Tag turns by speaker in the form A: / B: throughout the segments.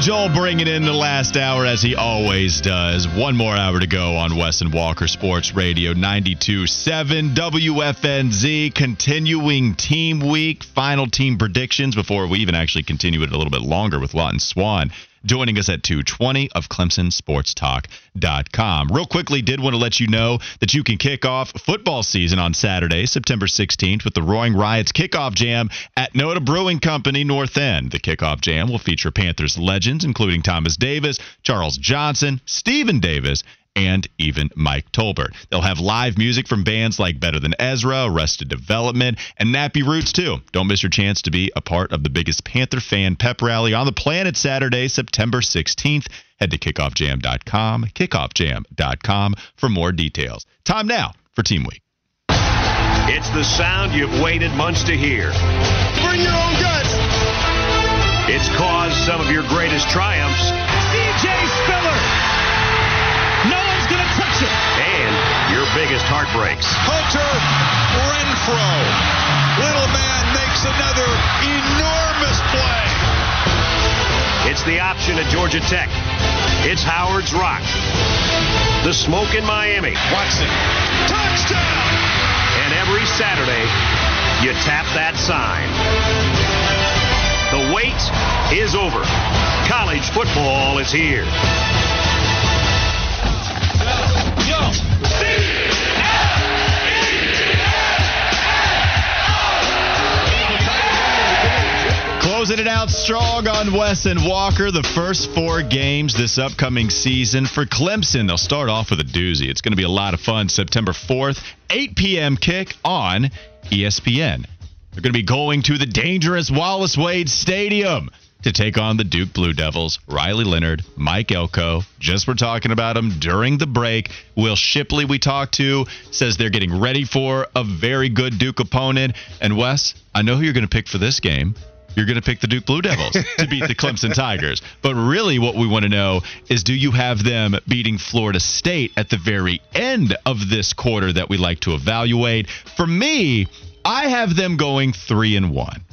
A: Joel bringing in the last hour as he always does. One more hour to go on Wes and Walker Sports Radio 92.7 WFNZ. Continuing team week, final team predictions before we even actually continue it a little bit longer with Lawton Swann joining us at 220 of clemsonsportstalk.com. Real quickly, did want to let you know that you can kick off football season on Saturday, September 16th with the Roaring Riots Kickoff Jam at Noda Brewing Company North End. The Kickoff Jam will feature Panthers legends including Thomas Davis, Charles Johnson, Stephen Davis, and even Mike Tolbert. They'll have live music from bands like Better Than Ezra, Arrested Development, and Nappy Roots too. Don't miss your chance to be a part of the biggest Panther fan pep rally on the planet Saturday, September 16th. Head to kickoffjam.com, kickoffjam.com for more details. Time now for Team Week.
B: It's the sound you've waited months to hear.
C: Bring your own guts.
B: It's caused some of your greatest triumphs. Biggest heartbreaks.
C: Hunter Renfrow. Little man makes another enormous play.
B: It's the option at Georgia Tech. It's Howard's Rock. The smoke in Miami.
C: Watson. Touchdown!
B: And every Saturday, you tap that sign. The wait is over. College football is here.
A: Closing it out strong on Wes and Walker. The first four games this upcoming season for Clemson. They'll start off with a doozy. It's going to be a lot of fun. September 4th, 8 p.m. kick on ESPN. They're going to be going to the dangerous Wallace Wade Stadium to take on the Duke Blue Devils. Riley Leonard, Mike Elko, just were talking about them during the break. Will Shipley, we talked to, says they're getting ready for a very good Duke opponent. And Wes, I know who you're going to pick for this game you're going to pick the Duke Blue Devils to beat the Clemson Tigers. But really, what we want to know is do you have them beating Florida State at the very end of this quarter that we like to evaluate? For me, I have them going three and one.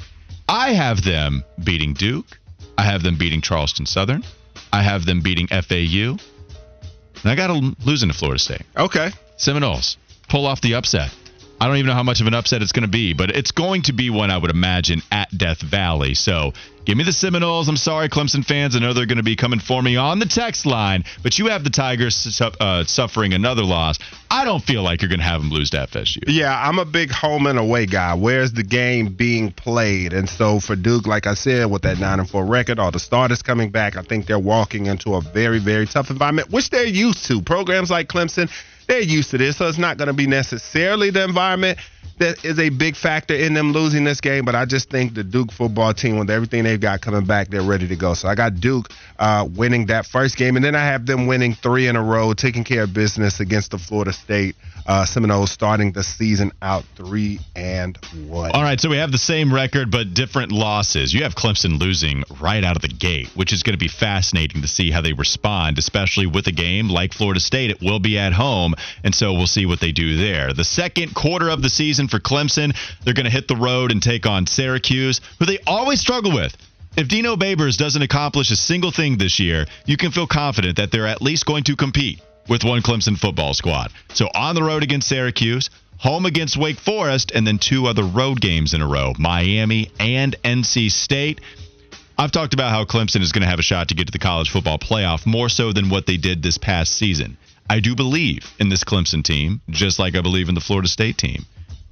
A: I have them beating Duke. I have them beating Charleston Southern. I have them beating FAU. And I got them losing to Florida State.
D: Okay.
A: Seminoles pull off the upset. I don't even know how much of an upset it's going to be, but it's going to be one I would imagine at Death Valley. So give me the Seminoles. I'm sorry, Clemson fans. I know they're going to be coming for me on the text line, but you have the Tigers uh, suffering another loss. I don't feel like you're going to have them lose to FSU.
D: Yeah, I'm a big home and away guy. Where's the game being played? And so for Duke, like I said, with that nine and four record, all the starters coming back, I think they're walking into a very, very tough environment, which they're used to. Programs like Clemson they're used to this, so it's not going to be necessarily the environment that is a big factor in them losing this game. But I just think the Duke football team, with everything they've got coming back, they're ready to go. So I got Duke uh, winning that first game, and then I have them winning three in a row, taking care of business against the Florida State uh, Seminoles, starting the season out three and one.
A: All right, so we have the same record but different losses. You have Clemson losing right out of the gate, which is going to be fascinating to see how they respond, especially with a game like Florida State. It will be at home, and so we'll see what they do there. The second quarter of the season for Clemson, they're going to hit the road and take on Syracuse, who they always struggle with. If Dino Babers doesn't accomplish a single thing this year, you can feel confident that they're at least going to compete with one Clemson football squad. So on the road against Syracuse, home against Wake Forest, and then two other road games in a row Miami and NC State. I've talked about how Clemson is going to have a shot to get to the college football playoff more so than what they did this past season. I do believe in this Clemson team, just like I believe in the Florida State team.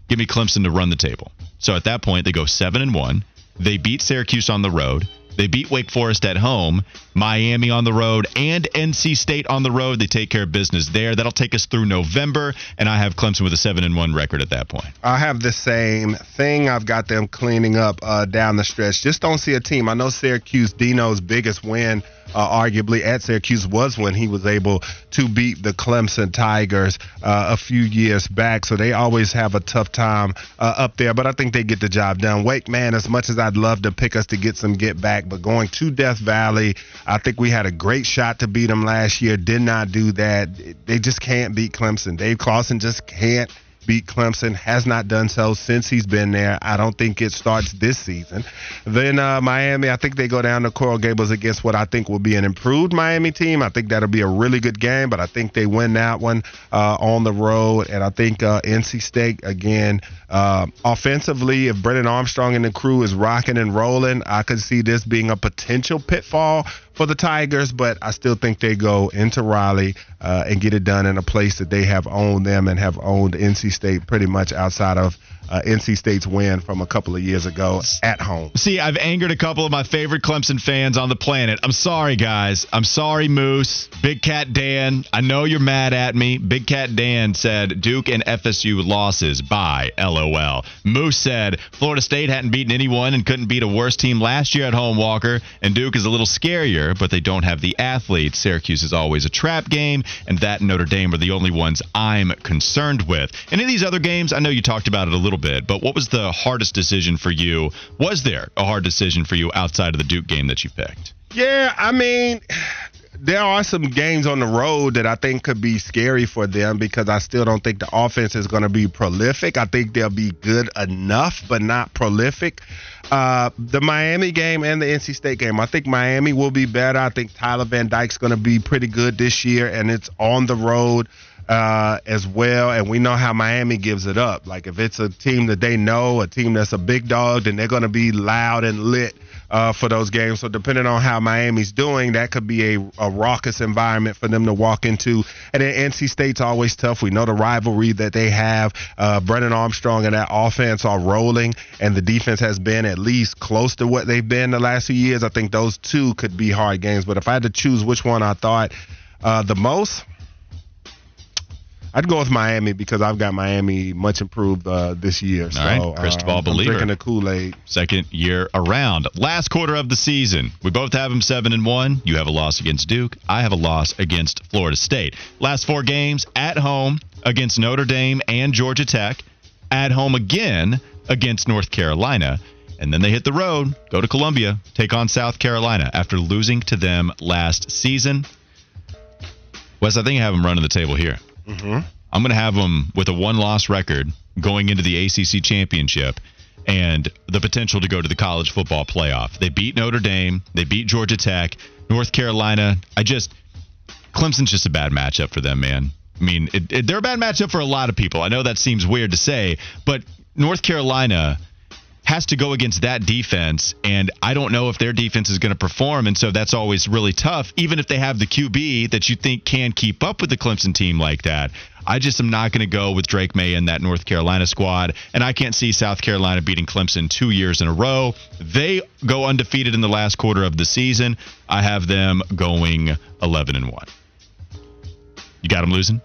A: Give me Clemson to run the table. So at that point, they go 7 and 1. They beat Syracuse on the road. They beat Wake Forest at home, Miami on the road, and NC State on the road. They take care of business there. That'll take us through November, and I have Clemson with a seven and one record at that point.
D: I have the same thing. I've got them cleaning up uh, down the stretch. Just don't see a team. I know Syracuse Dino's biggest win uh, arguably at Syracuse was when he was able to beat the Clemson Tigers uh, a few years back. So they always have a tough time uh, up there, but I think they get the job done. Wake, man, as much as I'd love to pick us to get some get back, but going to Death Valley, I think we had a great shot to beat them last year. Did not do that. They just can't beat Clemson. Dave Clawson just can't beat Clemson. Has not done so since he's been there. I don't think it starts this season. Then uh, Miami, I think they go down to Coral Gables against what I think will be an improved Miami team. I think that'll be a really good game, but I think they win that one uh, on the road. And I think uh, NC State again. Uh, offensively, if Brennan Armstrong and the crew is rocking and rolling, I could see this being a potential pitfall for the Tigers, but I still think they go into Raleigh uh, and get it done in a place that they have owned them and have owned NC State pretty much outside of uh, NC State's win from a couple of years ago at home.
A: See, I've angered a couple of my favorite Clemson fans on the planet. I'm sorry, guys. I'm sorry, Moose. Big Cat Dan. I know you're mad at me. Big Cat Dan said Duke and FSU losses. Bye. LOL. Moose said Florida State hadn't beaten anyone and couldn't beat a worse team last year at home, Walker. And Duke is a little scarier, but they don't have the athletes. Syracuse is always a trap game, and that and Notre Dame are the only ones I'm concerned with. Any of these other games, I know you talked about it a little bit, but what was the hardest decision for you? Was there a hard decision for you outside of the Duke game that you picked?
D: Yeah, I mean, there are some games on the road that I think could be scary for them because I still don't think the offense is going to be prolific. I think they'll be good enough, but not prolific. Uh, the Miami game and the NC State game, I think Miami will be better. I think Tyler Van Dyke's going to be pretty good this year, and it's on the road uh, as well. And we know how Miami gives it up. Like if it's a team that they know, a team that's a big dog, then they're going to be loud and lit uh, for those games. So depending on how Miami's doing, that could be a, a raucous environment for them to walk into. And then NC State's always tough. We know the rivalry that they have. Uh, Brennan Armstrong and that offense are rolling, and the defense has been at least close to what they've been the last few years. I think those two could be hard games. But if I had to choose which one I thought uh, the most, I'd go with Miami because I've got Miami much improved uh, this year. so,
A: right, crystal ball
D: uh,
A: believer.
D: I'm drinking the Kool Aid.
A: Second year around. Last quarter of the season. We both have them 7 and 1. You have a loss against Duke. I have a loss against Florida State. Last four games at home against Notre Dame and Georgia Tech. At home again against North Carolina. And then they hit the road, go to Columbia, take on South Carolina after losing to them last season. Wes, I think I have them running the table here.
D: Mm-hmm.
A: I'm going to have them with a one loss record going into the ACC championship and the potential to go to the college football playoff. They beat Notre Dame, they beat Georgia Tech, North Carolina. I just, Clemson's just a bad matchup for them, man. I mean, it, it, they're a bad matchup for a lot of people. I know that seems weird to say, but North Carolina has to go against that defense, and I don't know if their defense is going to perform, and so that's always really tough. Even if they have the QB that you think can keep up with the Clemson team like that, I just am not going to go with Drake Maye and that North Carolina squad, and I can't see South Carolina beating Clemson two years in a row. They go undefeated in the last quarter of the season. I have them going 11 and one. You got them losing.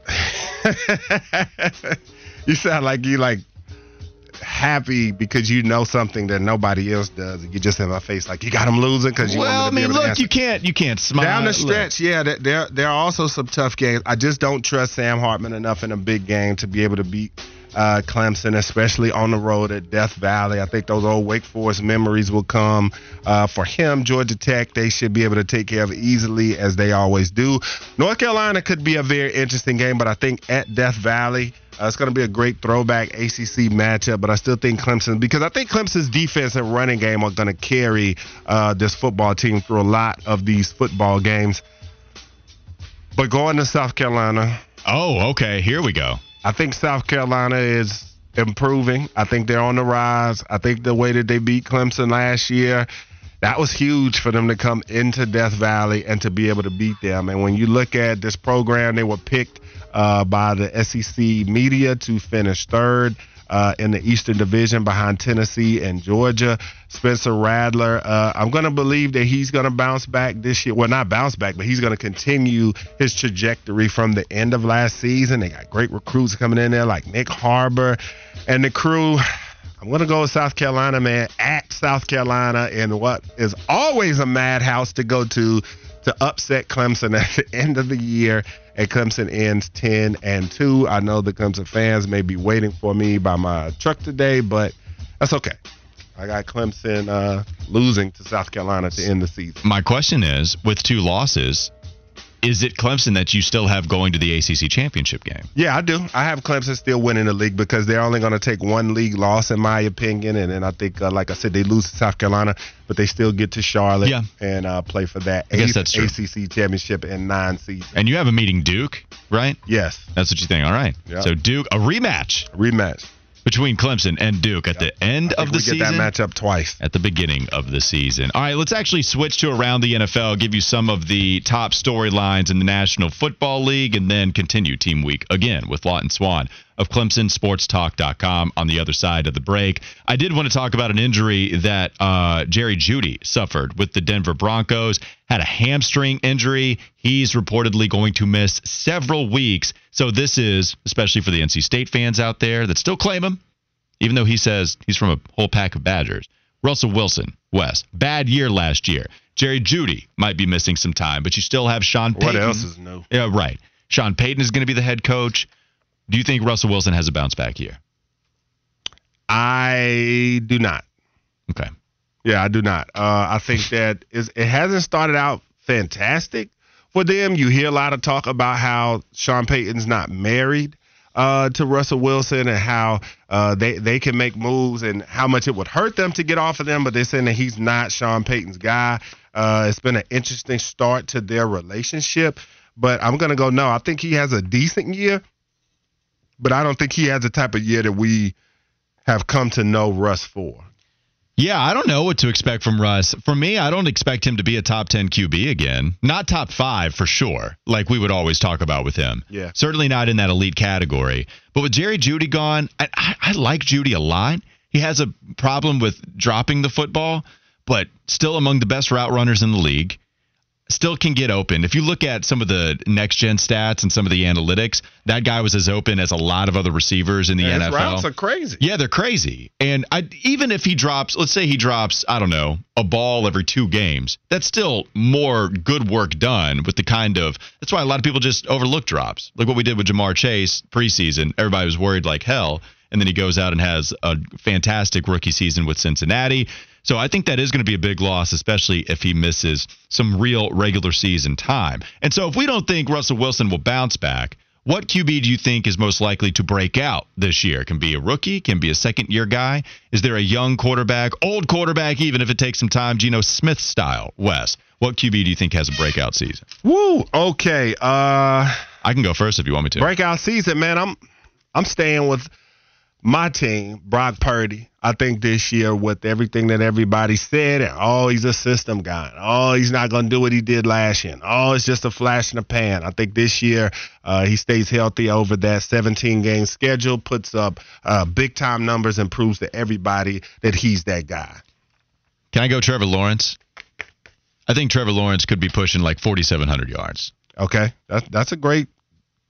D: you sound like you like happy because you know something that nobody else does. You just have a face like you got them losing because you
A: well,
D: want
A: I mean,
D: be able to
A: look, you can't you can't smile
D: Down the
A: Look.
D: stretch, yeah, there, there there are also some tough games. I just don't trust Sam Hartman enough in a big game to be able to beat uh, Clemson, especially on the road at Death Valley. I think those old Wake Forest memories will come uh, for him. Georgia Tech, they should be able to take care of easily as they always do. North Carolina could be a very interesting game, but I think at Death Valley. Uh, it's going to be a great throwback ACC matchup, but I still think Clemson because I think Clemson's defense and running game are going to carry uh, this football team through a lot of these football games. But going to South Carolina,
A: Oh, okay. Here we go.
D: I think South Carolina is improving. I think they're on the rise. I think the way that they beat Clemson last year, that was huge for them to come into Death Valley and to be able to beat them. And when you look at this program, they were picked uh, by the SEC media to finish third. Uh, in the Eastern Division behind Tennessee and Georgia. Spencer Rattler, uh, I'm going to believe that he's going to bounce back this year. Well, not bounce back, but he's going to continue his trajectory from the end of last season. They got great recruits coming in there like Nyck Harbor and the crew. I'm going to go with South Carolina, man, at South Carolina in what is always a madhouse to go to to upset Clemson at the end of the year. And Clemson ends 10 and 2. I know the Clemson fans may be waiting for me by my truck today, but that's okay. I got Clemson uh, losing to South Carolina to end the season.
A: My question is with two losses, is it Clemson that you still have going to the ACC championship game?
D: Yeah, I do. I have Clemson still winning the league because they're only going to take one league loss, in my opinion. And then I think, uh, like I said, they lose to South Carolina, but they still get to Charlotte
A: Yeah.
D: and uh, play for that
A: I guess
D: eighth
A: that's true.
D: ACC championship in nine seasons.
A: And you have a meeting Duke, right?
D: Yes,
A: That's what you think. All right.
D: Yeah.
A: So Duke, a rematch
D: rematch.
A: Between Clemson and Duke at the end of the
D: we
A: season.
D: get that matchup twice.
A: at the beginning of the season. All right, let's actually switch to around the NFL, give you some of the top storylines in the National Football League, and then continue Team Week again with Lawton Swann of ClemsonSportsTalk.com on the other side of the break. I did want to talk about an injury that uh, Jerry Jeudy suffered with the Denver Broncos. Had a hamstring injury. He's reportedly going to miss several weeks. So this is, especially for the NC State fans out there that still claim him, even though he says he's from a whole pack of Badgers. Russell Wilson, Wes, bad year last year. Jerry Jeudy might be missing some time, but you still have Sean Payton.
D: What else is new?
A: Yeah, right. Sean Payton is going to be the head coach. Do you think Russell Wilson has a bounce back year?
D: I do not.
A: Okay.
D: Yeah, I do not. Uh, I think that is it hasn't started out fantastic for them. You hear a lot of talk about how Sean Payton's not married uh, to Russell Wilson and how uh, they they can make moves and how much it would hurt them to get off of them. But they're saying that he's not Sean Payton's guy. Uh, it's been an interesting start to their relationship. But I'm gonna go no. I think he has a decent year, but I don't think he has the type of year that we have come to know Russ for.
A: Yeah, I don't know what to expect from Russ. For me, I don't expect him to be a top 10 QB again. Not top five for sure, like we would always talk about with him.
D: Yeah.
A: Certainly not in that elite category. But with Jerry Jeudy gone, I, I, I like Jeudy a lot. He has a problem with dropping the football, but still among the best route runners in the league. Still can get open. If you look at some of the next gen stats and some of the analytics, that guy was as open as a lot of other receivers in the
D: His
A: NFL.
D: routes are crazy.
A: Yeah, they're crazy. And I, even if he drops, let's say he drops, I don't know, a ball every two games, that's still more good work done with the kind of. That's why a lot of people just overlook drops. Like what we did with Ja'Marr Chase preseason. Everybody was worried like hell. And then he goes out and has a fantastic rookie season with Cincinnati. So I think that is going to be a big loss, especially if he misses some real regular season time. And so if we don't think Russell Wilson will bounce back, what QB do you think is most likely to break out this year? Can be a rookie, can be a second year guy. Is there a young quarterback, old quarterback, even if it takes some time, Geno Smith style? Wes, what QB do you think has a breakout season?
D: Woo. Okay. Uh,
A: I can go first if you want me to.
D: breakout season, man. I'm I'm staying with my team, Brock Purdy. I think this year, with everything that everybody said, and oh, he's a system guy. Oh, he's not going to do what he did last year. Oh, it's just a flash in the pan. I think this year uh, he stays healthy over that 17 game schedule, puts up uh, big time numbers, and proves to everybody that he's that guy.
A: Can I go Trevor Lawrence? I think Trevor Lawrence could be pushing like 4,700 yards.
D: Okay, that's that's a great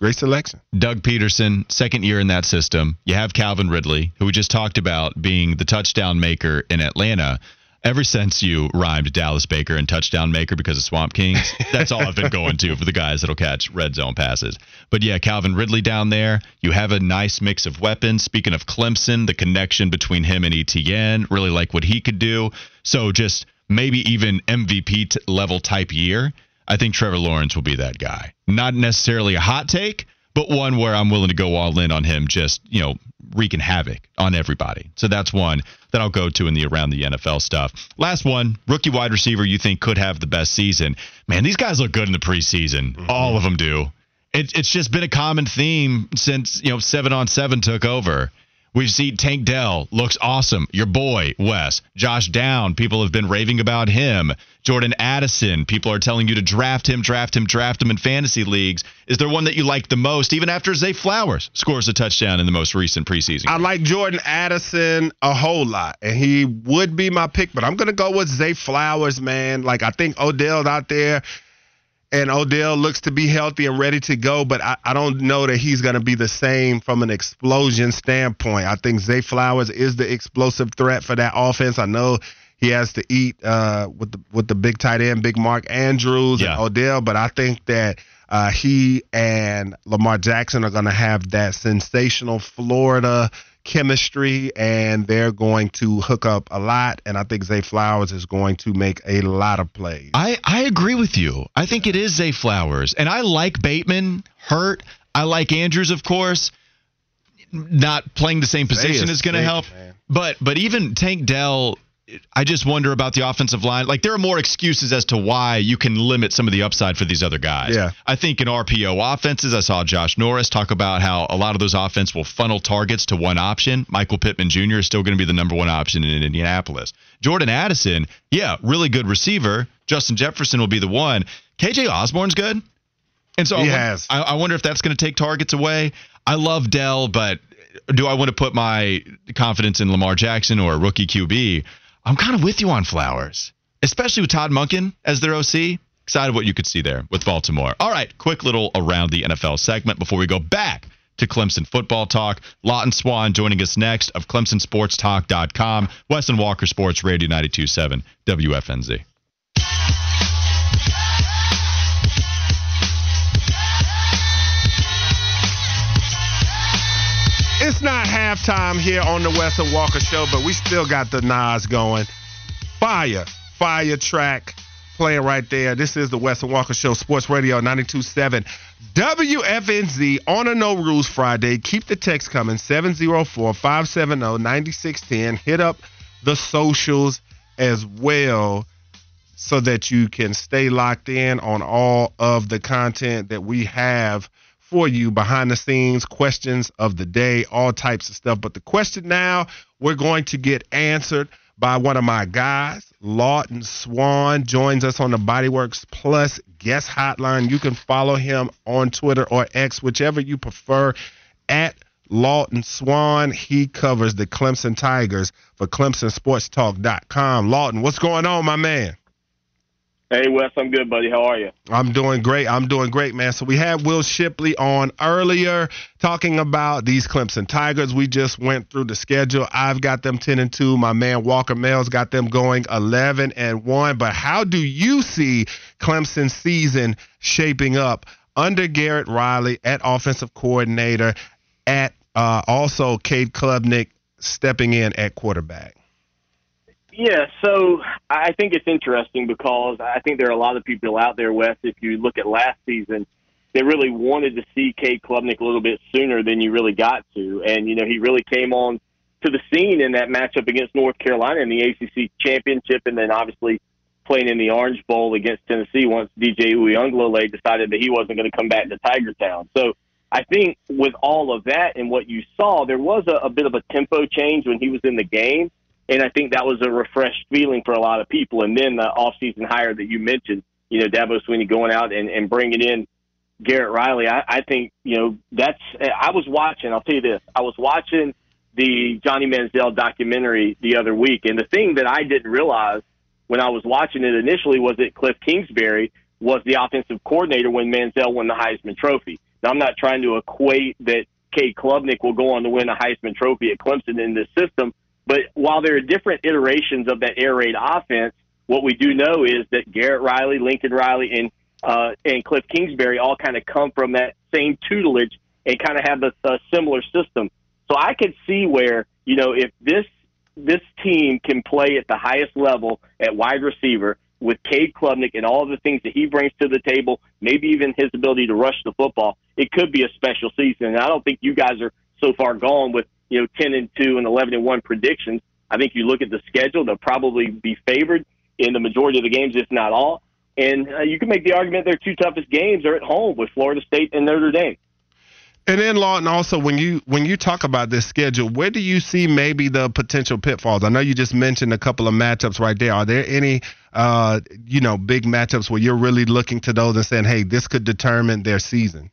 D: great selection.
A: Doug Pederson, second year in that system. You have Calvin Ridley, who we just talked about being the touchdown maker in Atlanta. Ever since you rhymed Dallas Baker and touchdown maker because of Swamp Kings, that's all I've been going to for the guys that'll catch red zone passes. But yeah, Calvin Ridley down there. You have a nice mix of weapons. Speaking of Clemson, the connection between him and ETN, really like what he could do. So just maybe even MVP level type year. I think Trevor Lawrence will be that guy. Not necessarily a hot take, but one where I'm willing to go all in on him, just, you know, wreaking havoc on everybody. So that's one that I'll go to in the around the NFL stuff. Last one, rookie wide receiver you think could have the best season. Man, these guys look good in the preseason. Mm-hmm. All of them do. It, it's just been a common theme since, you know, seven on seven took over. We've seen Tank Dell looks awesome. Your boy, Wes. Josh Downs, people have been raving about him. Jordan Addison, people are telling you to draft him, draft him, draft him in fantasy leagues. Is there one that you like the most, even after Zay Flowers scores a touchdown in the most recent preseason?
D: I like Jordan Addison a whole lot, and he would be my pick, but I'm gonna go with Zay Flowers, man. Like I think Odell's out there, and Odell looks to be healthy and ready to go, but I, I don't know that he's gonna be the same from an explosion standpoint. I think Zay Flowers is the explosive threat for that offense. I know he has to eat uh, with the with the big tight end, big Mark Andrews
A: Yeah.
D: and Odell, but I think that uh, he and Lamar Jackson are going to have that sensational Florida chemistry, and they're going to hook up a lot. And I think Zay Flowers is going to make a lot of plays.
A: I, I agree with you. I think it is Zay Flowers. And I like Bateman hurt. I like Andrews, of course. Not playing the same position is, is going to help. Man. But but even Tank Dell I just wonder about the offensive line. Like there are more excuses as to why you can limit some of the upside for these other guys.
D: Yeah.
A: I think in RPO offenses, I saw Josh Norris talk about how a lot of those offense will funnel targets to one option. Michael Pittman Jr. is still going to be the number one option in Indianapolis. Jordan Addison, yeah, really good receiver. Justin Jefferson will be the one. KJ Osborn's good. And so I. I, I wonder if that's going to take targets away. I love Dell, but do I want to put my confidence in Lamar Jackson or a rookie QB? I'm kind of with you on Flowers, especially with Todd Monken as their OC. Excited what you could see there with Baltimore. All right, quick little around the NFL segment before we go back to Clemson football talk. Lawton Swann joining us next of ClemsonSportsTalk.com, Weston Walker Sports Radio 92.7 WFNZ.
D: It's not halftime here on the Weston Walker Show, but we still got the Nas going. Fire, fire track playing right there. This is the Weston Walker Show, Sports Radio 92.7 WFNZ on a No Rules Friday. Keep the text coming 704 570 9610. Hit up the socials as well so that you can stay locked in on all of the content that we have for you behind the scenes, questions of the day, all types of stuff. But the question now we're going to get answered by one of my guys. Lawton Swann joins us on the Bodyworks Plus guest hotline. You can follow him on Twitter or X, whichever you prefer, at Lawton Swann. He covers the Clemson Tigers for ClemsonSportsTalk.com. Lawton, what's going on, my man?
E: Hey Wes, I'm good, buddy. How are you?
D: I'm doing great. I'm doing great, man. So we had Will Shipley on earlier talking about these Clemson Tigers. We just went through the schedule. I've got them 10 and 2. My man Walker Mel's got them going 11 and 1. But how do you see Clemson's season shaping up under Garrett Riley at offensive coordinator, at uh, also Cade Klubnik stepping in at quarterback?
E: Yeah, so I think it's interesting because I think there are a lot of people out there, Wes, if you look at last season, they really wanted to see Cade Klubnik a little bit sooner than you really got to. And, you know, he really came on to the scene in that matchup against North Carolina in the ACC championship and then obviously playing in the Orange Bowl against Tennessee once DJ Uiagalelei decided that he wasn't going to come back to Tiger Town. So I think with all of that and what you saw, there was a, a bit of a tempo change when he was in the game and I think that was a refreshed feeling for a lot of people. And then the offseason hire that you mentioned, you know, Dabo Swinney going out and, and bringing in Garrett Riley, I, I think, you know, that's, I was watching, I'll tell you this, I was watching the Johnny Manziel documentary the other week. And the thing that I didn't realize when I was watching it initially was that Cliff Kingsbury was the offensive coordinator when Manziel won the Heisman Trophy. Now, I'm not trying to equate that Cade Klubnik will go on to win a Heisman Trophy at Clemson in this system, but while there are different iterations of that air raid offense, what we do know is that Garrett Riley, Lincoln Riley, and uh, and Cliff Kingsbury all kind of come from that same tutelage and kind of have a, a similar system. So I could see where you know if this this team can play at the highest level at wide receiver with Cade Klubnik and all the things that he brings to the table, maybe even his ability to rush the football, it could be a special season. And I don't think you guys are so far gone with you know, 10 and 2 and 11 and 1 predictions. I think you look at the schedule, they'll probably be favored in the majority of the games, if not all. And uh, you can make the argument their two toughest games are at home with Florida State and Notre Dame.
D: And then Lawton, also when you when you talk about this schedule, where do you see maybe the potential pitfalls? I know you just mentioned a couple of matchups right there. Are there any uh, you know big matchups where you're really looking to those and saying, hey, this could determine their season?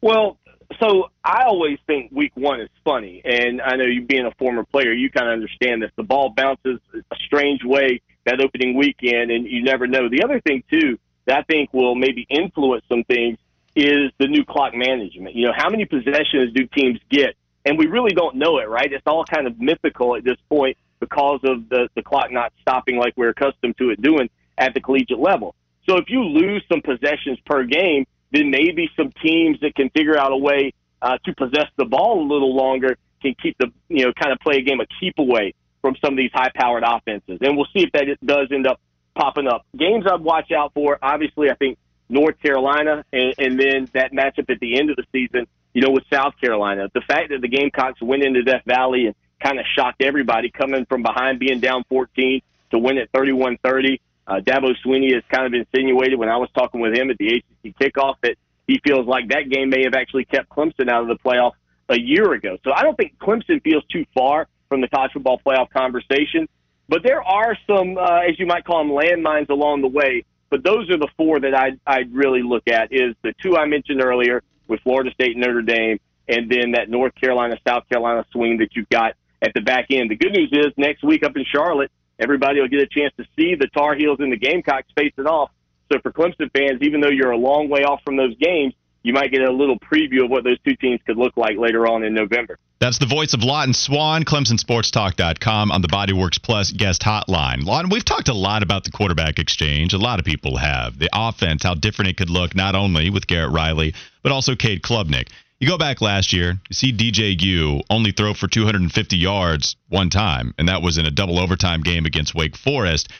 E: Well, so I always think week one is funny, and I know you being a former player, you kind of understand this. The ball bounces a strange way that opening weekend, and you never know. The other thing too that I think will maybe influence some things is the new clock management. You know, how many possessions do teams get? And we really don't know it, right? It's all kind of mythical at this point because of the, the clock not stopping like we're accustomed to it doing at the collegiate level. So if you lose some possessions per game, then maybe some teams that can figure out a way uh, to possess the ball a little longer can keep the you know kind of play a game of keep away from some of these high powered offenses. And we'll see if that does end up popping up. Games I'd watch out for, obviously, I think North Carolina, and, and then that matchup at the end of the season, you know, with South Carolina. The fact that the Gamecocks went into Death Valley and kind of shocked everybody coming from behind, being down 14 to win at 31 30. Uh, Dabo Swinney has kind of insinuated when I was talking with him at the ACC kickoff that he feels like that game may have actually kept Clemson out of the playoff a year ago. So I don't think Clemson feels too far from the college football playoff conversation. But there are some, uh, as you might call them, landmines along the way. But those are the four that I'd, I'd really look at is the two I mentioned earlier with Florida State and Notre Dame, and then that North Carolina, South Carolina swing that you've got at the back end. The good news is next week up in Charlotte, everybody will get a chance to see the Tar Heels and the Gamecocks facing off. So for Clemson fans, even though you're a long way off from those games, you might get a little preview of what those two teams could look like later on in November.
A: That's the voice of Lawton Swann, ClemsonSportsTalk.com on the Bodyworks Plus guest hotline. Lawton, we've talked a lot about the quarterback exchange. A lot of people have. The offense, how different it could look, not only with Garrett Riley, but also Cade Klubnik. You go back last year, you see DJ DJU only throw for 250 yards one time, and that was in a double overtime game against Wake Forest.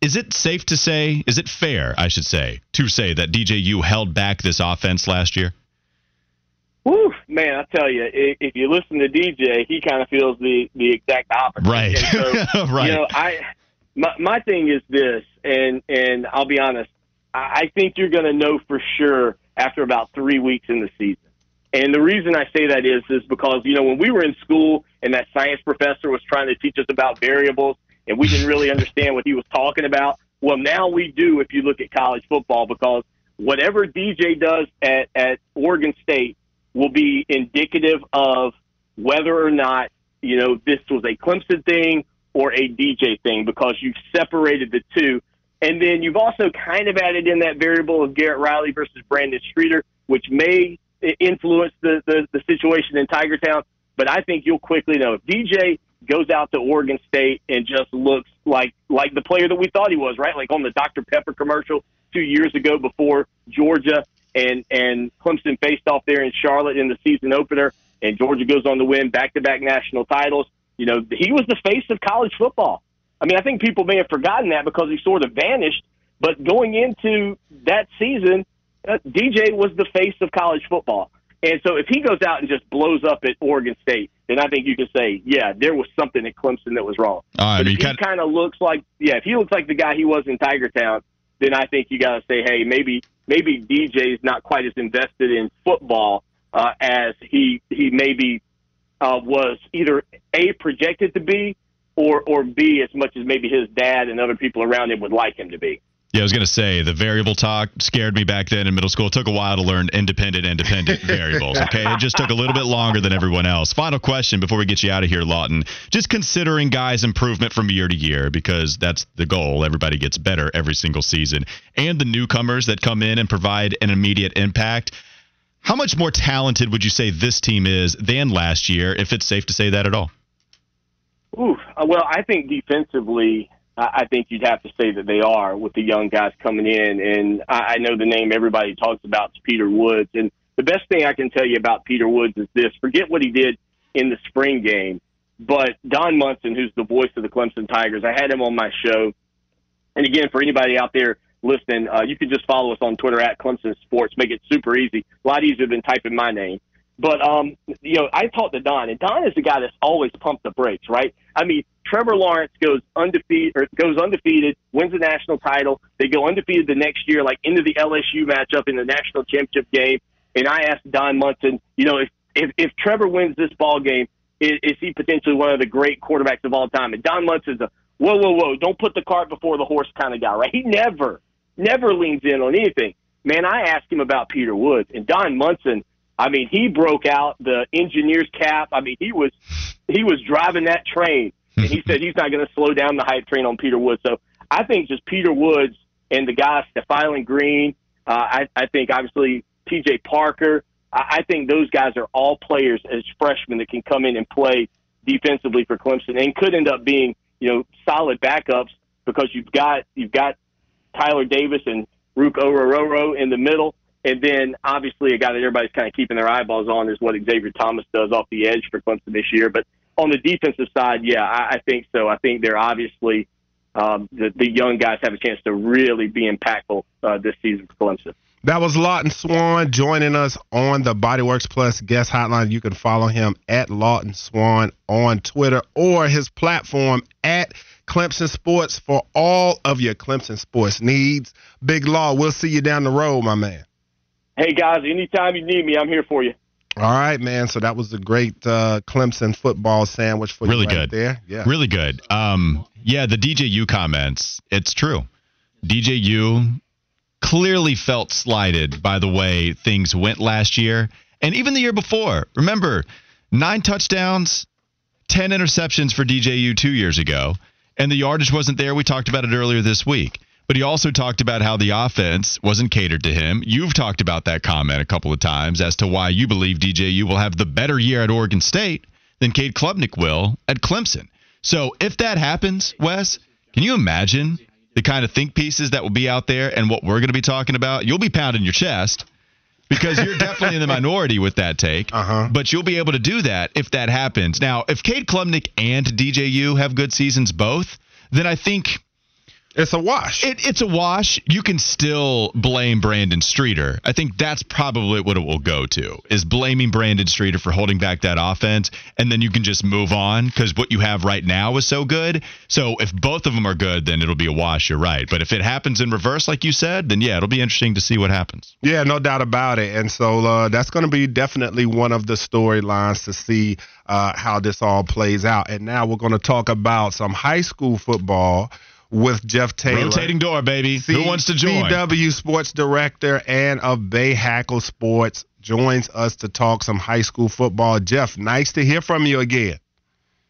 A: Is it safe to say, is it fair, I should say, to say that DJ DJU held back this offense last year?
E: Woo, man, I tell you, if you listen to DJ, he kind of feels the the exact opposite.
A: Right.
E: So,
A: right.
E: You know, I my my thing is this, and and I'll be honest, I think you're going to know for sure after about three weeks in the season. And the reason I say that is is because you know when we were in school and that science professor was trying to teach us about variables and we didn't really understand what he was talking about. Well, now we do if you look at college football because whatever DJ does at, at Oregon State will be indicative of whether or not, you know, this was a Clemson thing or a DJ thing because you've separated the two. And then you've also kind of added in that variable of Garrett Riley versus Brandon Streeter, which may influence the, the, the situation in Tiger Town. But I think you'll quickly know if DJ goes out to Oregon State and just looks like like the player that we thought he was, right? Like on the Dr. Pepper commercial two years ago before Georgia and and Clemson faced off there in Charlotte in the season opener, and Georgia goes on to win back to back national titles. You know, he was the face of college football. I mean, I think people may have forgotten that because he sort of vanished. But going into that season, DJ was the face of college football. And so if he goes out and just blows up at Oregon State, then I think you can say, yeah, there was something at Clemson that was wrong.
A: Uh,
E: but if
A: he
E: kind of looks like, yeah, if he looks like the guy he was in Tiger Town, then I think you got to say, hey, maybe maybe DJ's not quite as invested in football uh, as he he maybe uh, was either a projected to be or or b as much as maybe his dad and other people around him would like him to be.
A: Yeah, I was going to say the variable talk scared me back then in middle school. It took a while to learn independent, independent variables. Okay, it just took a little bit longer than everyone else. Final question before we get you out of here, Lawton. Just considering guys' improvement from year to year because that's the goal. Everybody gets better every single season, and the newcomers that come in and provide an immediate impact. How much more talented would you say this team is than last year, if it's safe to say that at all?
E: Ooh, uh, well, I think defensively I think you'd have to say that they are with the young guys coming in. And I know the name everybody talks about is Peter Woods. And the best thing I can tell you about Peter Woods is this forget what he did in the spring game, but Don Munson, who's the voice of the Clemson Tigers, I had him on my show. And again, for anybody out there listening, uh, you can just follow us on Twitter at Clemson Sports. Make it super easy, a lot easier than typing my name. But um, you know, I talked to Don, and Don is the guy that's always pumped the brakes, right? I mean, Trevor Lawrence goes undefeated or goes undefeated, wins the national title. They go undefeated the next year, like into the LSU matchup in the national championship game. And I asked Don Munson, you know, if if, if Trevor wins this ball game, is, is he potentially one of the great quarterbacks of all time? And Don Munson's a whoa, whoa, whoa, don't put the cart before the horse kind of guy, right? He never, never leans in on anything. Man, I asked him about Peter Woods and Don Munson. I mean, he broke out the engineer's cap. I mean, he was he was driving that train and he said he's not going to slow down the hype train on Peter Woods. So I think just Peter Woods and the guys, Stefan Green, uh, I, I think obviously TJ Parker, I, I think those guys are all players as freshmen that can come in and play defensively for Clemson and could end up being, you know, solid backups because you've got, you've got Tyler Davis and Ruke Orhorhoro in the middle. And then obviously a guy that everybody's kind of keeping their eyeballs on is what Xavier Thomas does off the edge for Clemson this year. But on the defensive side, yeah, I, I think so. I think they're obviously um, the, the young guys have a chance to really be impactful uh, this season for Clemson.
D: That was Lawton Swann joining us on the Bodyworks Plus guest hotline. You can follow him at Lawton Swann on Twitter or his platform at Clemson Sports for all of your Clemson sports needs. Big Law, we'll see you down the road, my man.
E: Hey, guys, anytime you need me, I'm here for you.
D: All right, man. So that was a great uh, Clemson football sandwich for
A: really
D: you right
A: good.
D: there. Yeah.
A: Really good. Um, yeah, the DJU comments, it's true. DJU clearly felt slighted by the way things went last year and even the year before. Remember, nine touchdowns, 10 interceptions for DJU two years ago, and the yardage wasn't there. We talked about it earlier this week. But he also talked about how the offense wasn't catered to him. You've talked about that comment a couple of times as to why you believe DJU will have the better year at Oregon State than Cade Klubnik will at Clemson. So if that happens, Wes, can you imagine the kind of think pieces that will be out there and what we're going to be talking about? You'll be pounding your chest because you're definitely in the minority with that take.
D: Uh-huh.
A: But you'll be able to do that if that happens. Now, if Cade Klubnik and DJU have good seasons both, then I think
D: It's a wash.
A: it, it's a wash. You can still blame Brandon Streeter. I think that's probably what it will go to is blaming Brandon Streeter for holding back that offense, and then you can just move on because what you have right now is so good. So if both of them are good, then it'll be a wash. You're right. But if it happens in reverse, like you said, then yeah, it'll be interesting to see what happens.
D: Yeah, no doubt about it. And so uh, that's going to be definitely one of the storylines to see uh, how this all plays out. And now we're going to talk about some high school football with Jeff Taylor.
A: Rotating door, baby. Who wants to join?
D: CW Sports Director and of Bay Hackle Sports joins us to talk some high school football. Jeff, nice to hear from you again.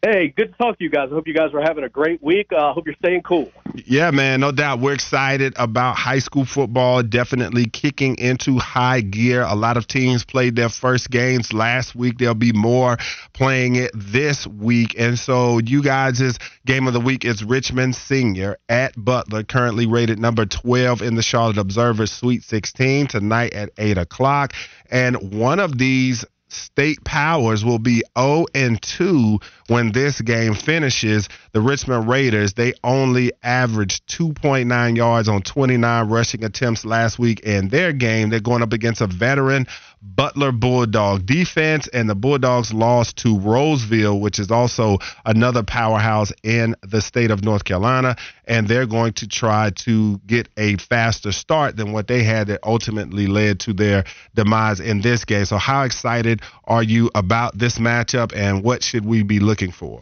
F: Hey, good to talk to you guys. I hope you guys are having a great week. I uh, hope you're staying cool.
D: Yeah, man, no doubt. We're excited about high school football definitely kicking into high gear. A lot of teams played their first games last week. There'll be more playing it this week. And so, you guys' game of the week is Richmond Senior at Butler, currently rated number 12 in the Charlotte Observer Sweet 16 tonight at 8 o'clock. And one of these state powers will be 0 and 2 when this game finishes. The Richmond Raiders, they only averaged 2.9 yards on 29 rushing attempts last week in their game. They're going up against a veteran Butler Bulldog defense, and the Bulldogs lost to Rolesville, which is also another powerhouse in the state of North Carolina. And they're going to try to get a faster start than what they had that ultimately led to their demise in this game. So, how excited are you about this matchup, and what should we be looking for?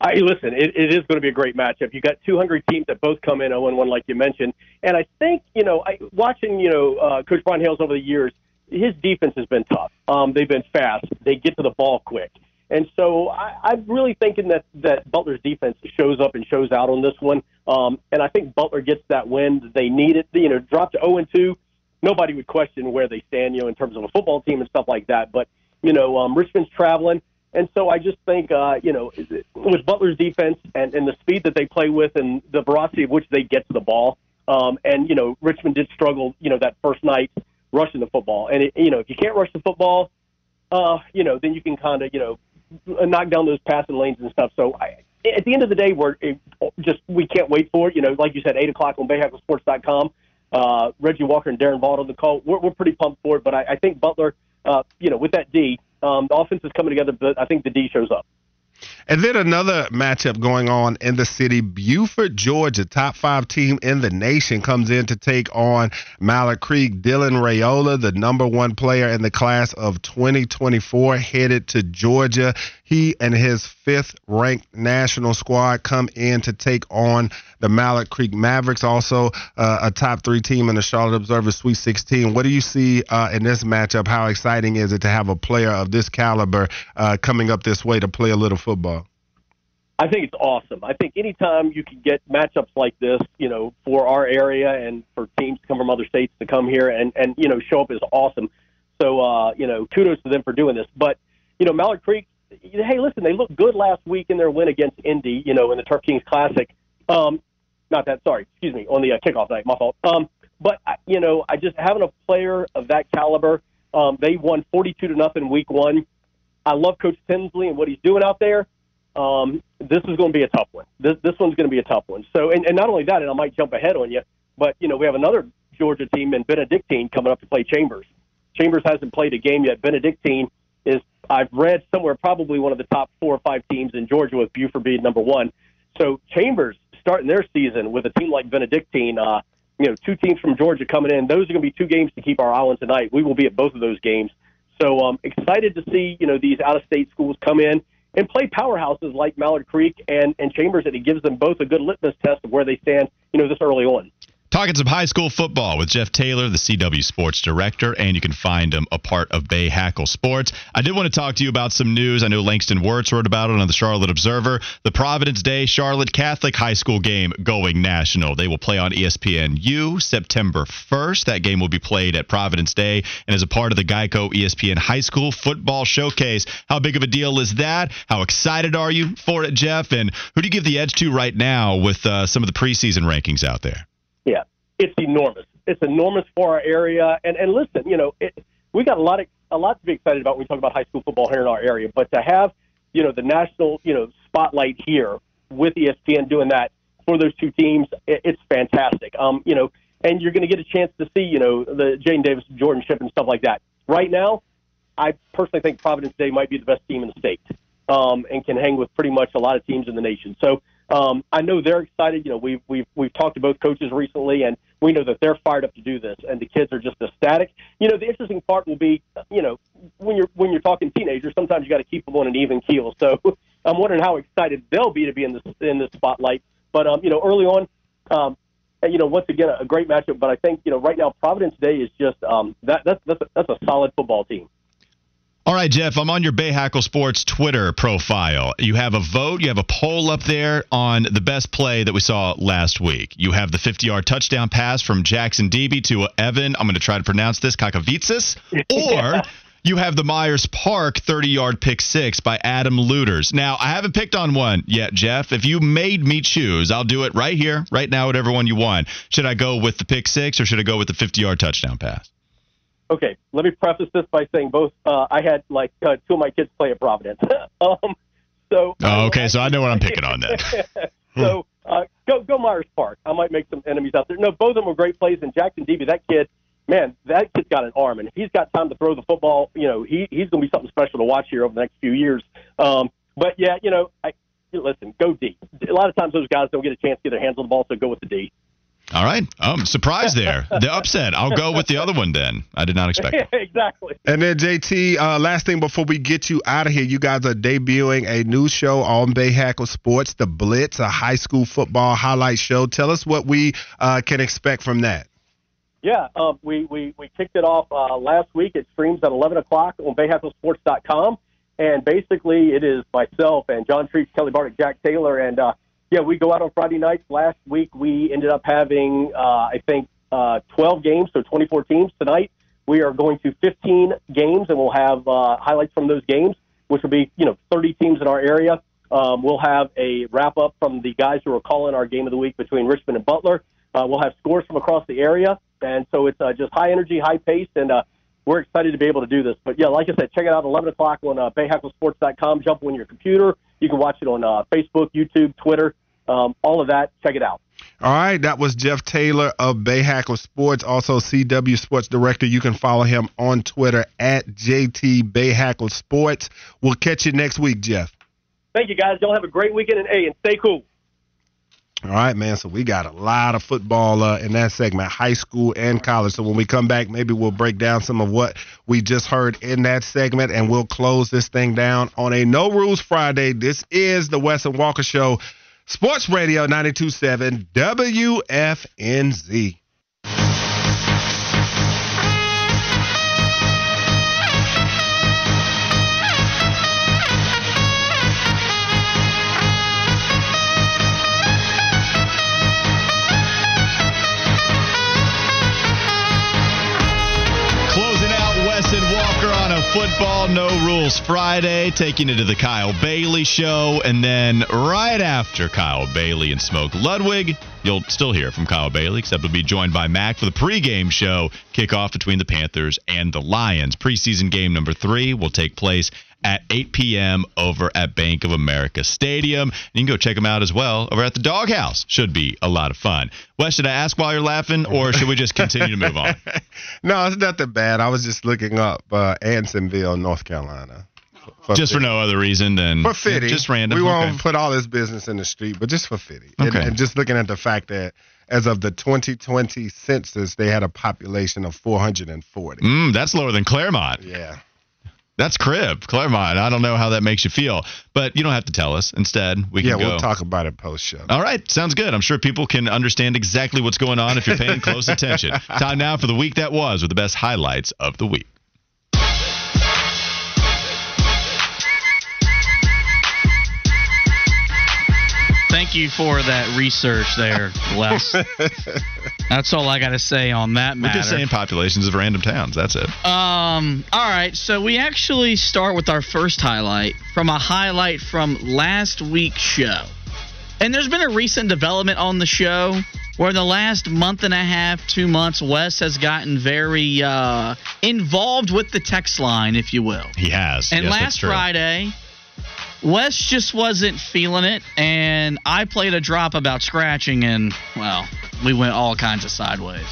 F: I, listen, it, it is going to be a great matchup. You got two hungry teams that both come in 0 1, like you mentioned. And I think, you know, I, watching, you know, uh, Coach Brian Hales over the years, his defense has been tough. Um, they've been fast. They get to the ball quick. And so I, I'm really thinking that, that Butler's defense shows up and shows out on this one. Um, and I think Butler gets that win they need it. You know, drop to 0 2. Nobody would question where they stand, you know, in terms of a football team and stuff like that. But, you know, um, Richmond's traveling. And so I just think, uh, you know, it with Butler's defense and, and the speed that they play with and the veracity of which they get to the ball, um, and, you know, Richmond did struggle, you know, that first night rushing the football. And, it, you know, if you can't rush the football, uh, you know, then you can kind of, you know, knock down those passing lanes and stuff. So I, at the end of the day, we're it, just, we can't wait for it. You know, like you said, 8 o'clock on BayHackleSports.com. Uh, Reggie Walker and Darren Vaught on the call. We're, we're pretty pumped for it, but I, I think Butler, uh, you know, with that D, um, the offense is coming together, but I think the D shows up.
D: And then another matchup going on in the city. Buford, Georgia, top five team in the nation, comes in to take on Mallard Creek. Dylan Raiola, the number one player in the class of 2024, headed to Georgia. He and his fifth ranked national squad come in to take on the Mallard Creek Mavericks, also uh, a top three team in the Charlotte Observer Sweet 16. What do you see uh, in this matchup? How exciting is it to have a player of this caliber uh, coming up this way to play a little football?
F: I think it's awesome. I think anytime you can get matchups like this, you know, for our area and for teams to come from other states to come here and and you know show up is awesome. So uh, you know, kudos to them for doing this. But you know, Mallard Creek, hey, listen, they looked good last week in their win against Indy. You know, in the Turf Kings Classic. Um, not that, sorry, excuse me, on the uh, kickoff night. My fault. Um, but you know, I just having a player of that caliber. Um, they won 42 to nothing week one. I love Coach Tinsley and what he's doing out there. Um, this is going to be a tough one. This this one's going to be a tough one. So, and, and not only that, and I might jump ahead on you, but you know, we have another Georgia team in Benedictine coming up to play Chambers. Chambers hasn't played a game yet. Benedictine is, I've read somewhere, probably one of the top four or five teams in Georgia, with Buford being number one. So Chambers starting their season with a team like Benedictine. Uh, you know, two teams from Georgia coming in. Those are going to be two games to keep our eye on tonight. We will be at both of those games. So um, excited to see you know these out of state schools come in and play powerhouses like Mallard Creek and and Chambers, and it gives them both a good litmus test of where they stand. You know, this early on.
A: Talking some high school football with Jeff Taylor, the CW Sports Director, and you can find him a part of Bay Hackle Sports. I did want to talk to you about some news. I know Langston Wertz wrote about it on the Charlotte Observer. The Providence Day Charlotte Catholic High School game going national. They will play on ESPNU September 1st. That game will be played at Providence Day and as a part of the Geico ESPN High School Football Showcase. How big of a deal is that? How excited are you for it, Jeff? And who do you give the edge to right now with uh, some of the preseason rankings out there?
F: Yeah, it's enormous. It's enormous for our area. And and listen, you know, it, we got a lot of a lot to be excited about when we talk about high school football here in our area. But to have you know the national you know spotlight here with ESPN doing that for those two teams, it, it's fantastic. Um, you know, and you're going to get a chance to see you know the Jadyn Davis, Jordan Ship, and stuff like that. Right now, I personally think Providence Day might be the best team in the state um, and can hang with pretty much a lot of teams in the nation. So um, I know they're excited. You know, we've we've we've talked to both coaches recently, and we know that they're fired up to do this, and the kids are just ecstatic. You know, the interesting part will be, you know, when you're when you're talking teenagers, sometimes you got to keep them on an even keel. So I'm wondering how excited they'll be to be in this in this spotlight. But um, you know, early on, um, and, you know, once again, a great matchup. But I think you know, right now, Providence Day is just um, that that's that's a, that's a solid football team.
A: All right, Jeff, I'm on your Bay Hackle Sports Twitter profile. You have a vote, you have a poll up there on the best play that we saw last week. You have the 50 yard touchdown pass from Jackson Deeby to Evan, I'm going to try to pronounce this, Kakavitsis, or. You have the Myers Park 30 yard pick six by Adam Luters. Now, I haven't picked on one yet, Jeff. If you made me choose, I'll do it right here, right now, whatever one you want. Should I go with the pick six or should I go with the 50 yard touchdown pass?
F: Okay, let me preface this by saying both. Uh, I had like uh, two of my kids play at Providence. um, so.
A: Oh, okay, so I know what I'm picking on then.
F: so uh, go go Myers Park. I might make some enemies out there. No, both of them were great plays. And Jackson Deeby, that kid, man, that kid's got an arm, and if he's got time to throw the football, you know, he he's going to be something special to watch here over the next few years. Um, but yeah, you know, I listen, go D. A lot of times those guys don't get a chance to get their hands on the ball, so go with the D.
A: All right. I'm surprised there. The upset. I'll go with the other one then. I did not expect it.
F: exactly.
D: And then JT, uh, last thing before we get you out of here, you guys are debuting a new show on Bay Hackle Sports, The Blitz, a high school football highlight show. Tell us what we uh, can expect from that.
F: Yeah, um, we, we, we kicked it off uh, last week. It streams at 11 o'clock on BayHackleSports.com. And basically, it is myself and John Treach, Kelly Bartic, Jack Taylor, and uh, yeah, we go out on Friday nights. Last week we ended up having, uh, I think, uh, 12 games, so 24 teams. Tonight we are going to 15 games, and we'll have uh, highlights from those games, which will be, you know, 30 teams in our area. Um, we'll have a wrap up from the guys who are calling our game of the week between Richmond and Butler. Uh, we'll have scores from across the area, and so it's uh, just high energy, high pace, and uh, we're excited to be able to do this. But yeah, like I said, check it out 11 o'clock on uh, BayHackleSports.com. Jump on your computer. You can watch it on uh, Facebook, YouTube, Twitter um, all of that. Check it out.
D: All right, that was Jeff Taylor of Bay Hackle Sports, also CW Sports Director. You can follow him on Twitter at JT Bay Hackle Sports. We'll catch you next week, Jeff.
F: Thank you, guys. Y'all have a great weekend and A, and stay cool.
D: All right, man. So we got a lot of football uh, in that segment, high school and college. So when we come back, maybe we'll break down some of what we just heard in that segment, and we'll close this thing down on a No Rules Friday. This is the Wes and Walker Show. Sports Radio 927 WFNZ.
A: Football No Rules Friday, taking it to the Kyle Bailey Show. And then right after Kyle Bailey and Smoke Ludwig, you'll still hear from Kyle Bailey, except he'll be joined by Mac for the pregame show kickoff between the Panthers and the Lions. Preseason game number three will take place at 8 p.m. over at Bank of America Stadium. You can go check them out as well over at the Doghouse. Should be a lot of fun. Wes, should I ask while you're laughing, or should we just continue to move on?
D: no, it's nothing bad. I was just looking up uh, Ansonville, North Carolina.
A: For just Fitty. for no other reason than
D: for Fitty.
A: just random.
D: We won't okay. put all this business in the street, but just for Fitty.
A: Okay.
D: And, and just looking at the fact that as of the 2020 census, they had a population of 440.
A: Mm, that's lower than Claremont.
D: Yeah.
A: That's crib, Clermont. I don't know how that makes you feel, but you don't have to tell us. Instead, we can
D: yeah,
A: go.
D: we'll talk about it post show.
A: All right, sounds good. I'm sure people can understand exactly what's going on if you're paying close attention. Time now for the week that was with the best highlights of the week.
G: Thank you for that research there, Les. That's all I got to say on that matter.
A: We're just saying populations of random towns. That's it.
G: Um. All right. So we actually start with our first highlight from a highlight from last week's show. And there's been a recent development on the show where in the last month and a half, two months, Wes has gotten very uh, involved with the text line, if you will.
A: He has.
G: And
A: yes,
G: last Friday, Wes just wasn't feeling it, and I played a drop about scratching, and, well, we went all kinds of sideways.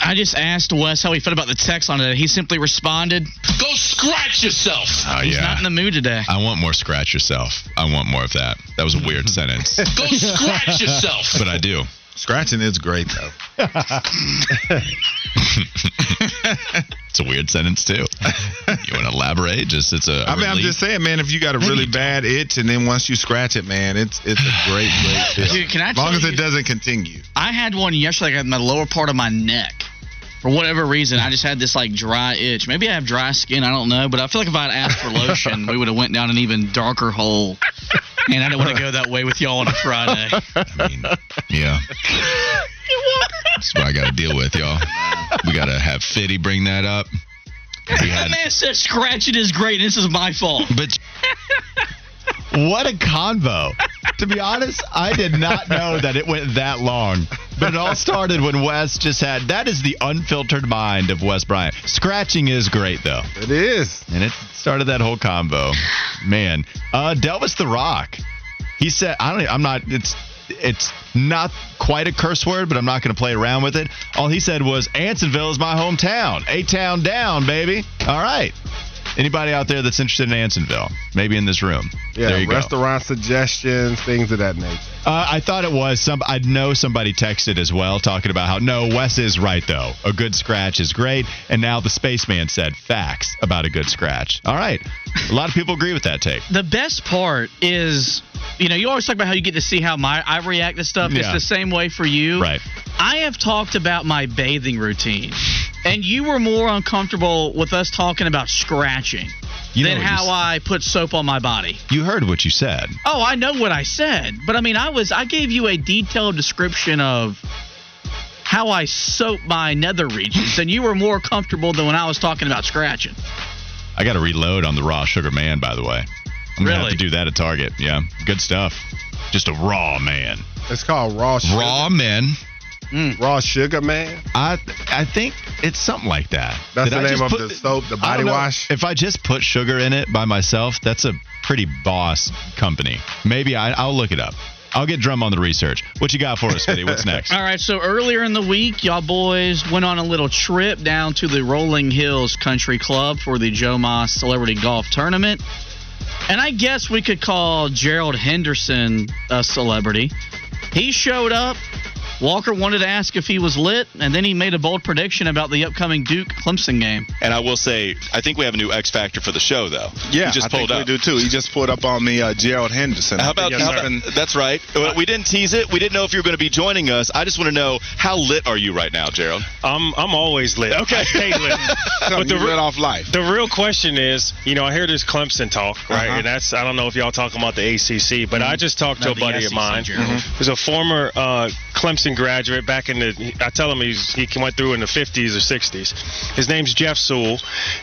G: I just asked Wes how he felt about the text on it. He simply responded,
C: Go scratch yourself.
A: Oh,
G: He's
A: yeah.
G: not in the mood today.
A: I want more scratch yourself. I want more of that. That was a weird sentence.
C: Go scratch yourself.
A: But I do.
H: Scratching is great, though.
A: it's a weird sentence too. You want to elaborate? Just it's a.
H: I mean,
A: relief.
H: I'm just saying, man. If you got a really bad itch, and then once you scratch it, man, it's it's a great, great feel.
G: Dude, can I
H: as long as it doesn't continue.
G: I had one yesterday I in the lower part of my neck. For whatever reason, I just had this like dry itch. Maybe I have dry skin. I don't know, but I feel like if I'd asked for lotion, we would have went down an even darker hole. And I don't want to go that way with y'all on a Friday.
A: I mean, yeah. That's what I got to deal with, y'all. We got to have Fitty bring that up. We
G: That man said scratching is great. This is my fault.
A: but what a convo. To be honest, I did not know that it went that long. But it all started when Wes just had that is the unfiltered mind of Wes Bryant. Scratching is great though.
D: It is.
A: And it started that whole combo. Man, uh Delvis the Rock. He said I don't I'm not it's it's not quite a curse word, but I'm not going to play around with it. All he said was Ansonville is my hometown. A town down, baby. All right. Anybody out there that's interested in Ansonville? Maybe in this room.
D: Yeah,
A: there you go.
D: restaurant suggestions, things of that nature.
A: Uh, I thought it was some. I know somebody texted as well, talking about how no, Wes is right though. A good scratch is great, and now the spaceman said facts about a good scratch. All right, a lot of people agree with that take.
G: The best part is, you know, you always talk about how you get to see how my I react to stuff. It's the same way for you.
A: Right.
G: I have talked about my bathing routine, and you were more uncomfortable with us talking about scratching
A: You
G: than
A: what you
G: how
A: s-
G: I put soap on my body.
A: You heard what you said.
G: Oh, I know what I said, but I mean, I was I gave you a detailed description of how I soap my nether regions, and you were more comfortable than when I was talking about scratching.
A: I got to reload on the raw sugar man, by the way. I'm gonna have to do that at Target. Yeah, good stuff. Just a raw man.
D: It's called raw sugar.
A: Raw men. Mm.
D: Raw sugar, man.
A: I I think it's something like that.
D: That's
A: Did
D: the
A: I
D: name of
A: put
D: the soap, the body wash.
A: If I just put sugar in it by myself, that's a pretty boss company. Maybe I, I'll look it up. I'll get drum on the research. What you got for us, Fitty? What's next?
G: All right, so earlier in the week, y'all boys went on a little trip down to the Rolling Hills Country Club for the Joe Moss Celebrity Golf Tournament. And I guess we could call Gerald Henderson a celebrity. He showed up. Walker wanted to ask if he was lit, and then he made a bold prediction about the upcoming Duke Clemson game.
I: And I will say, I think we have a new X factor for the show, though.
H: Yeah,
I: he just
H: I think
I: pulled up.
H: we do too. He just pulled up on me, uh, Gerald Henderson.
I: How about,
H: think
I: how about- that's right. Well, We didn't tease it. We didn't know if you were going to be joining us. I just want to know how lit are you right now, Gerald?
J: I'm I'm always lit.
I: Okay.
J: I stay lit.
H: Something
J: but the
H: you
J: re-
H: lit off life.
J: the real question is, you know, I hear this Clemson talk, right?
H: Uh-huh.
J: And that's I don't know if y'all talking about the ACC, but I just talked to a buddy
G: SEC,
J: of mine.
G: Gerald.
J: Who's a former uh, Clemson Clemson graduate back in the. I tell him he's, he went through in the 50s or 60s. His name's Jeff Sewell,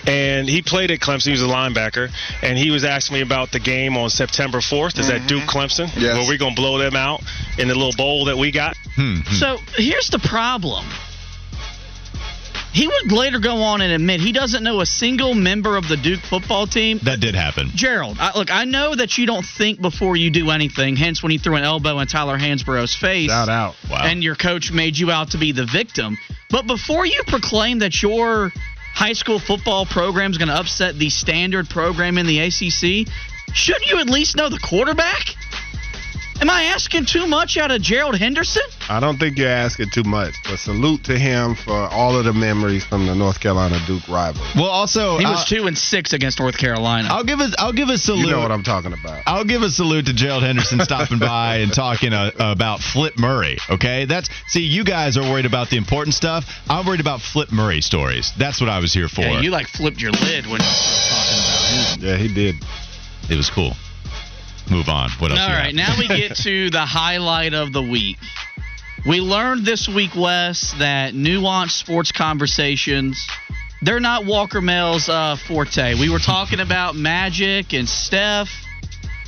J: and he played at Clemson. He was a linebacker, and he was asking me about the game on September 4th. Is that Duke Clemson?
H: Yes.
J: Where we're gonna blow them out in the little bowl that we got. Hmm.
G: So here's the problem. He would later go on and admit he doesn't know a single member of the Duke football team.
A: That did happen.
G: Gerald, I, look, I know that you don't think before you do anything. Hence, when he threw an elbow in Tyler Hansbrough's face,
D: Shout out.
A: Wow.
G: and your coach made you out to be the victim. But before you proclaim that your high school football program is going to upset the standard program in the ACC, shouldn't you at least know the quarterback? Am I asking too much out of Gerald Henderson?
D: I don't think you're asking too much, but salute to him for all of the memories from the North Carolina Duke rivalry.
A: well, also,
G: He was
A: I'll-
G: two and six against North Carolina.
A: I'll give a I'll give a salute.
D: You know what I'm talking about.
A: I'll give a salute to Gerald Henderson stopping by and talking uh, about Flip Murray. Okay, that's see, you guys are worried about the important stuff. I'm worried about Flip Murray stories. That's what I was here for.
G: Yeah, you like flipped your lid when you started talking about him.
D: Yeah, he did.
A: it was cool. Move on. What else?
G: All right, now we get to the highlight of the week. We learned this week, Wes, that nuanced sports conversations. They're not Walker Mell's uh, forte. We were talking about Magic and Steph,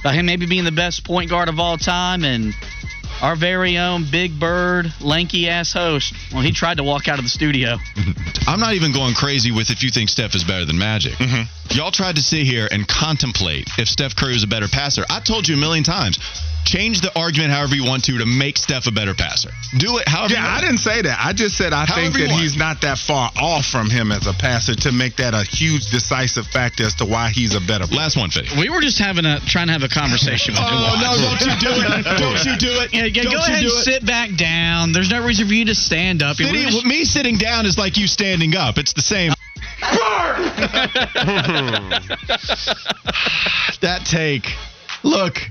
G: about him maybe being the best point guard of all time, and our very own Big Bird, lanky ass host. Well, he tried to walk out of the studio.
A: I'm not even going crazy with if you think Steph is better than Magic. Mm-hmm. Y'all tried to sit here and contemplate if Steph Curry was a better passer. I told you a million times. Change the argument however you want to to make Steph a better passer. Do it however.
H: Yeah,
A: you
H: I didn't say that. I just said I
A: However
H: think that he's not that far off from him as a passer to make that a huge decisive factor as to why he's a better player.
A: Last one, Fitty.
G: We were just having a trying to have a conversation with
A: Oh no! Don't you do it! Don't you do it!
G: Yeah, yeah,
A: Don't
G: go ahead and sit back down. There's no reason for you to stand up.
A: Fitty,
G: We're just-
A: me sitting down is like you standing up. It's the same. that take. Look,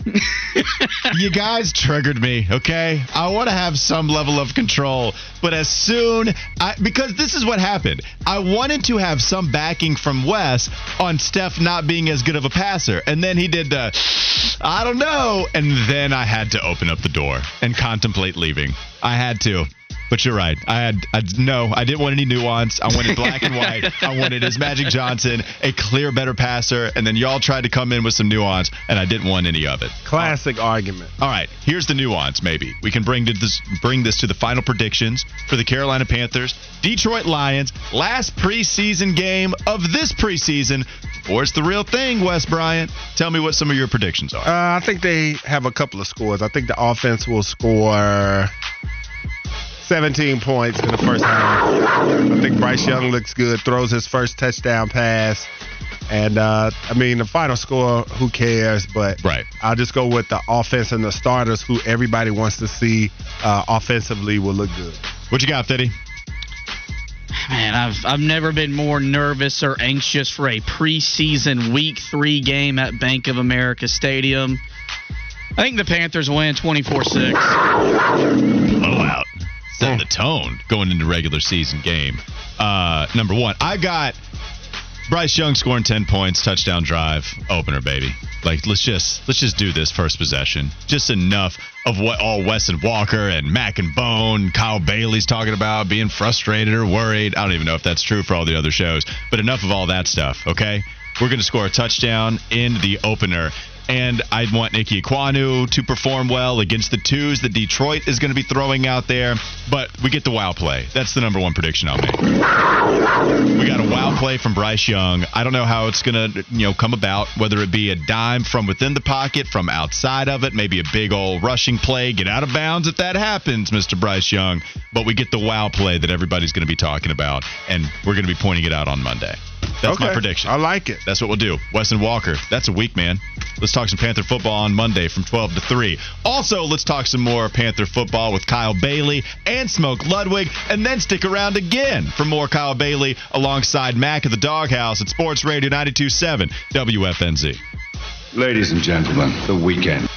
A: you guys triggered me, okay? I want to have some level of control, but as soon I because this is what happened. I wanted to have some backing from Wes on Steph not being as good of a passer, and then he did the I don't know, and then I had to open up the door and contemplate leaving. I had to. But you're right. I had I, no. I didn't want any nuance. I wanted black and white. I wanted as Magic Johnson, a clear, better passer, and then y'all tried to come in with some nuance, and I didn't want any of it.
D: Classic argument.
A: All right, here's the nuance. Maybe we can bring to this bring this to the final predictions for the Carolina Panthers, Detroit Lions, last preseason game of this preseason. Or it's the real thing, Wes Bryant. Tell me what some of your predictions are.
D: Uh, I think they have a couple of scores. I think the offense will score 17 points in the first half. I think Bryce Young looks good, throws his first touchdown pass. And, uh, I mean, the final score, who cares? But
A: Right.
D: I'll just go with the offense and the starters who everybody wants to see uh, offensively will look good.
A: What you got, Fitty?
G: Man, I've I've never been more nervous or anxious for a preseason Week Three game at Bank of America Stadium. I think the Panthers win twenty four six.
A: blowout. Set the tone going into regular season game. Uh, number one, I got Bryce Young scoring ten points, touchdown drive, opener, baby. Like let's just let's just do this first possession. Just enough of what all Wes and Walker and Mac and Bone, Kyle Bailey's talking about, being frustrated or worried. I don't even know if that's true for all the other shows, but enough of all that stuff. Okay, we're gonna score a touchdown in the opener. And I want Ickey Ekwonu to perform well against the twos that Detroit is going to be throwing out there. But we get the wow play. That's the number one prediction I'll make. We got a wow play from Bryce Young. I don't know how it's going to, you know, come about. Whether it be a dime from within the pocket, from outside of it, maybe a big old rushing play, get out of bounds if that happens, Mr. Bryce Young. But we get the wow play that everybody's going to be talking about, and we're going to be pointing it out on Monday. That's my prediction.
D: I like it.
A: That's what we'll do. Wes and Walker, that's a week, man. Let's talk some Panther football on Monday from 12 to 3. Also, let's talk some more Panther football with Kyle Bailey and Smoke Ludwig, and then stick around again for more Kyle Bailey alongside Mac at the Doghouse at Sports Radio 92.7 WFNZ.
K: Ladies and gentlemen, the weekend.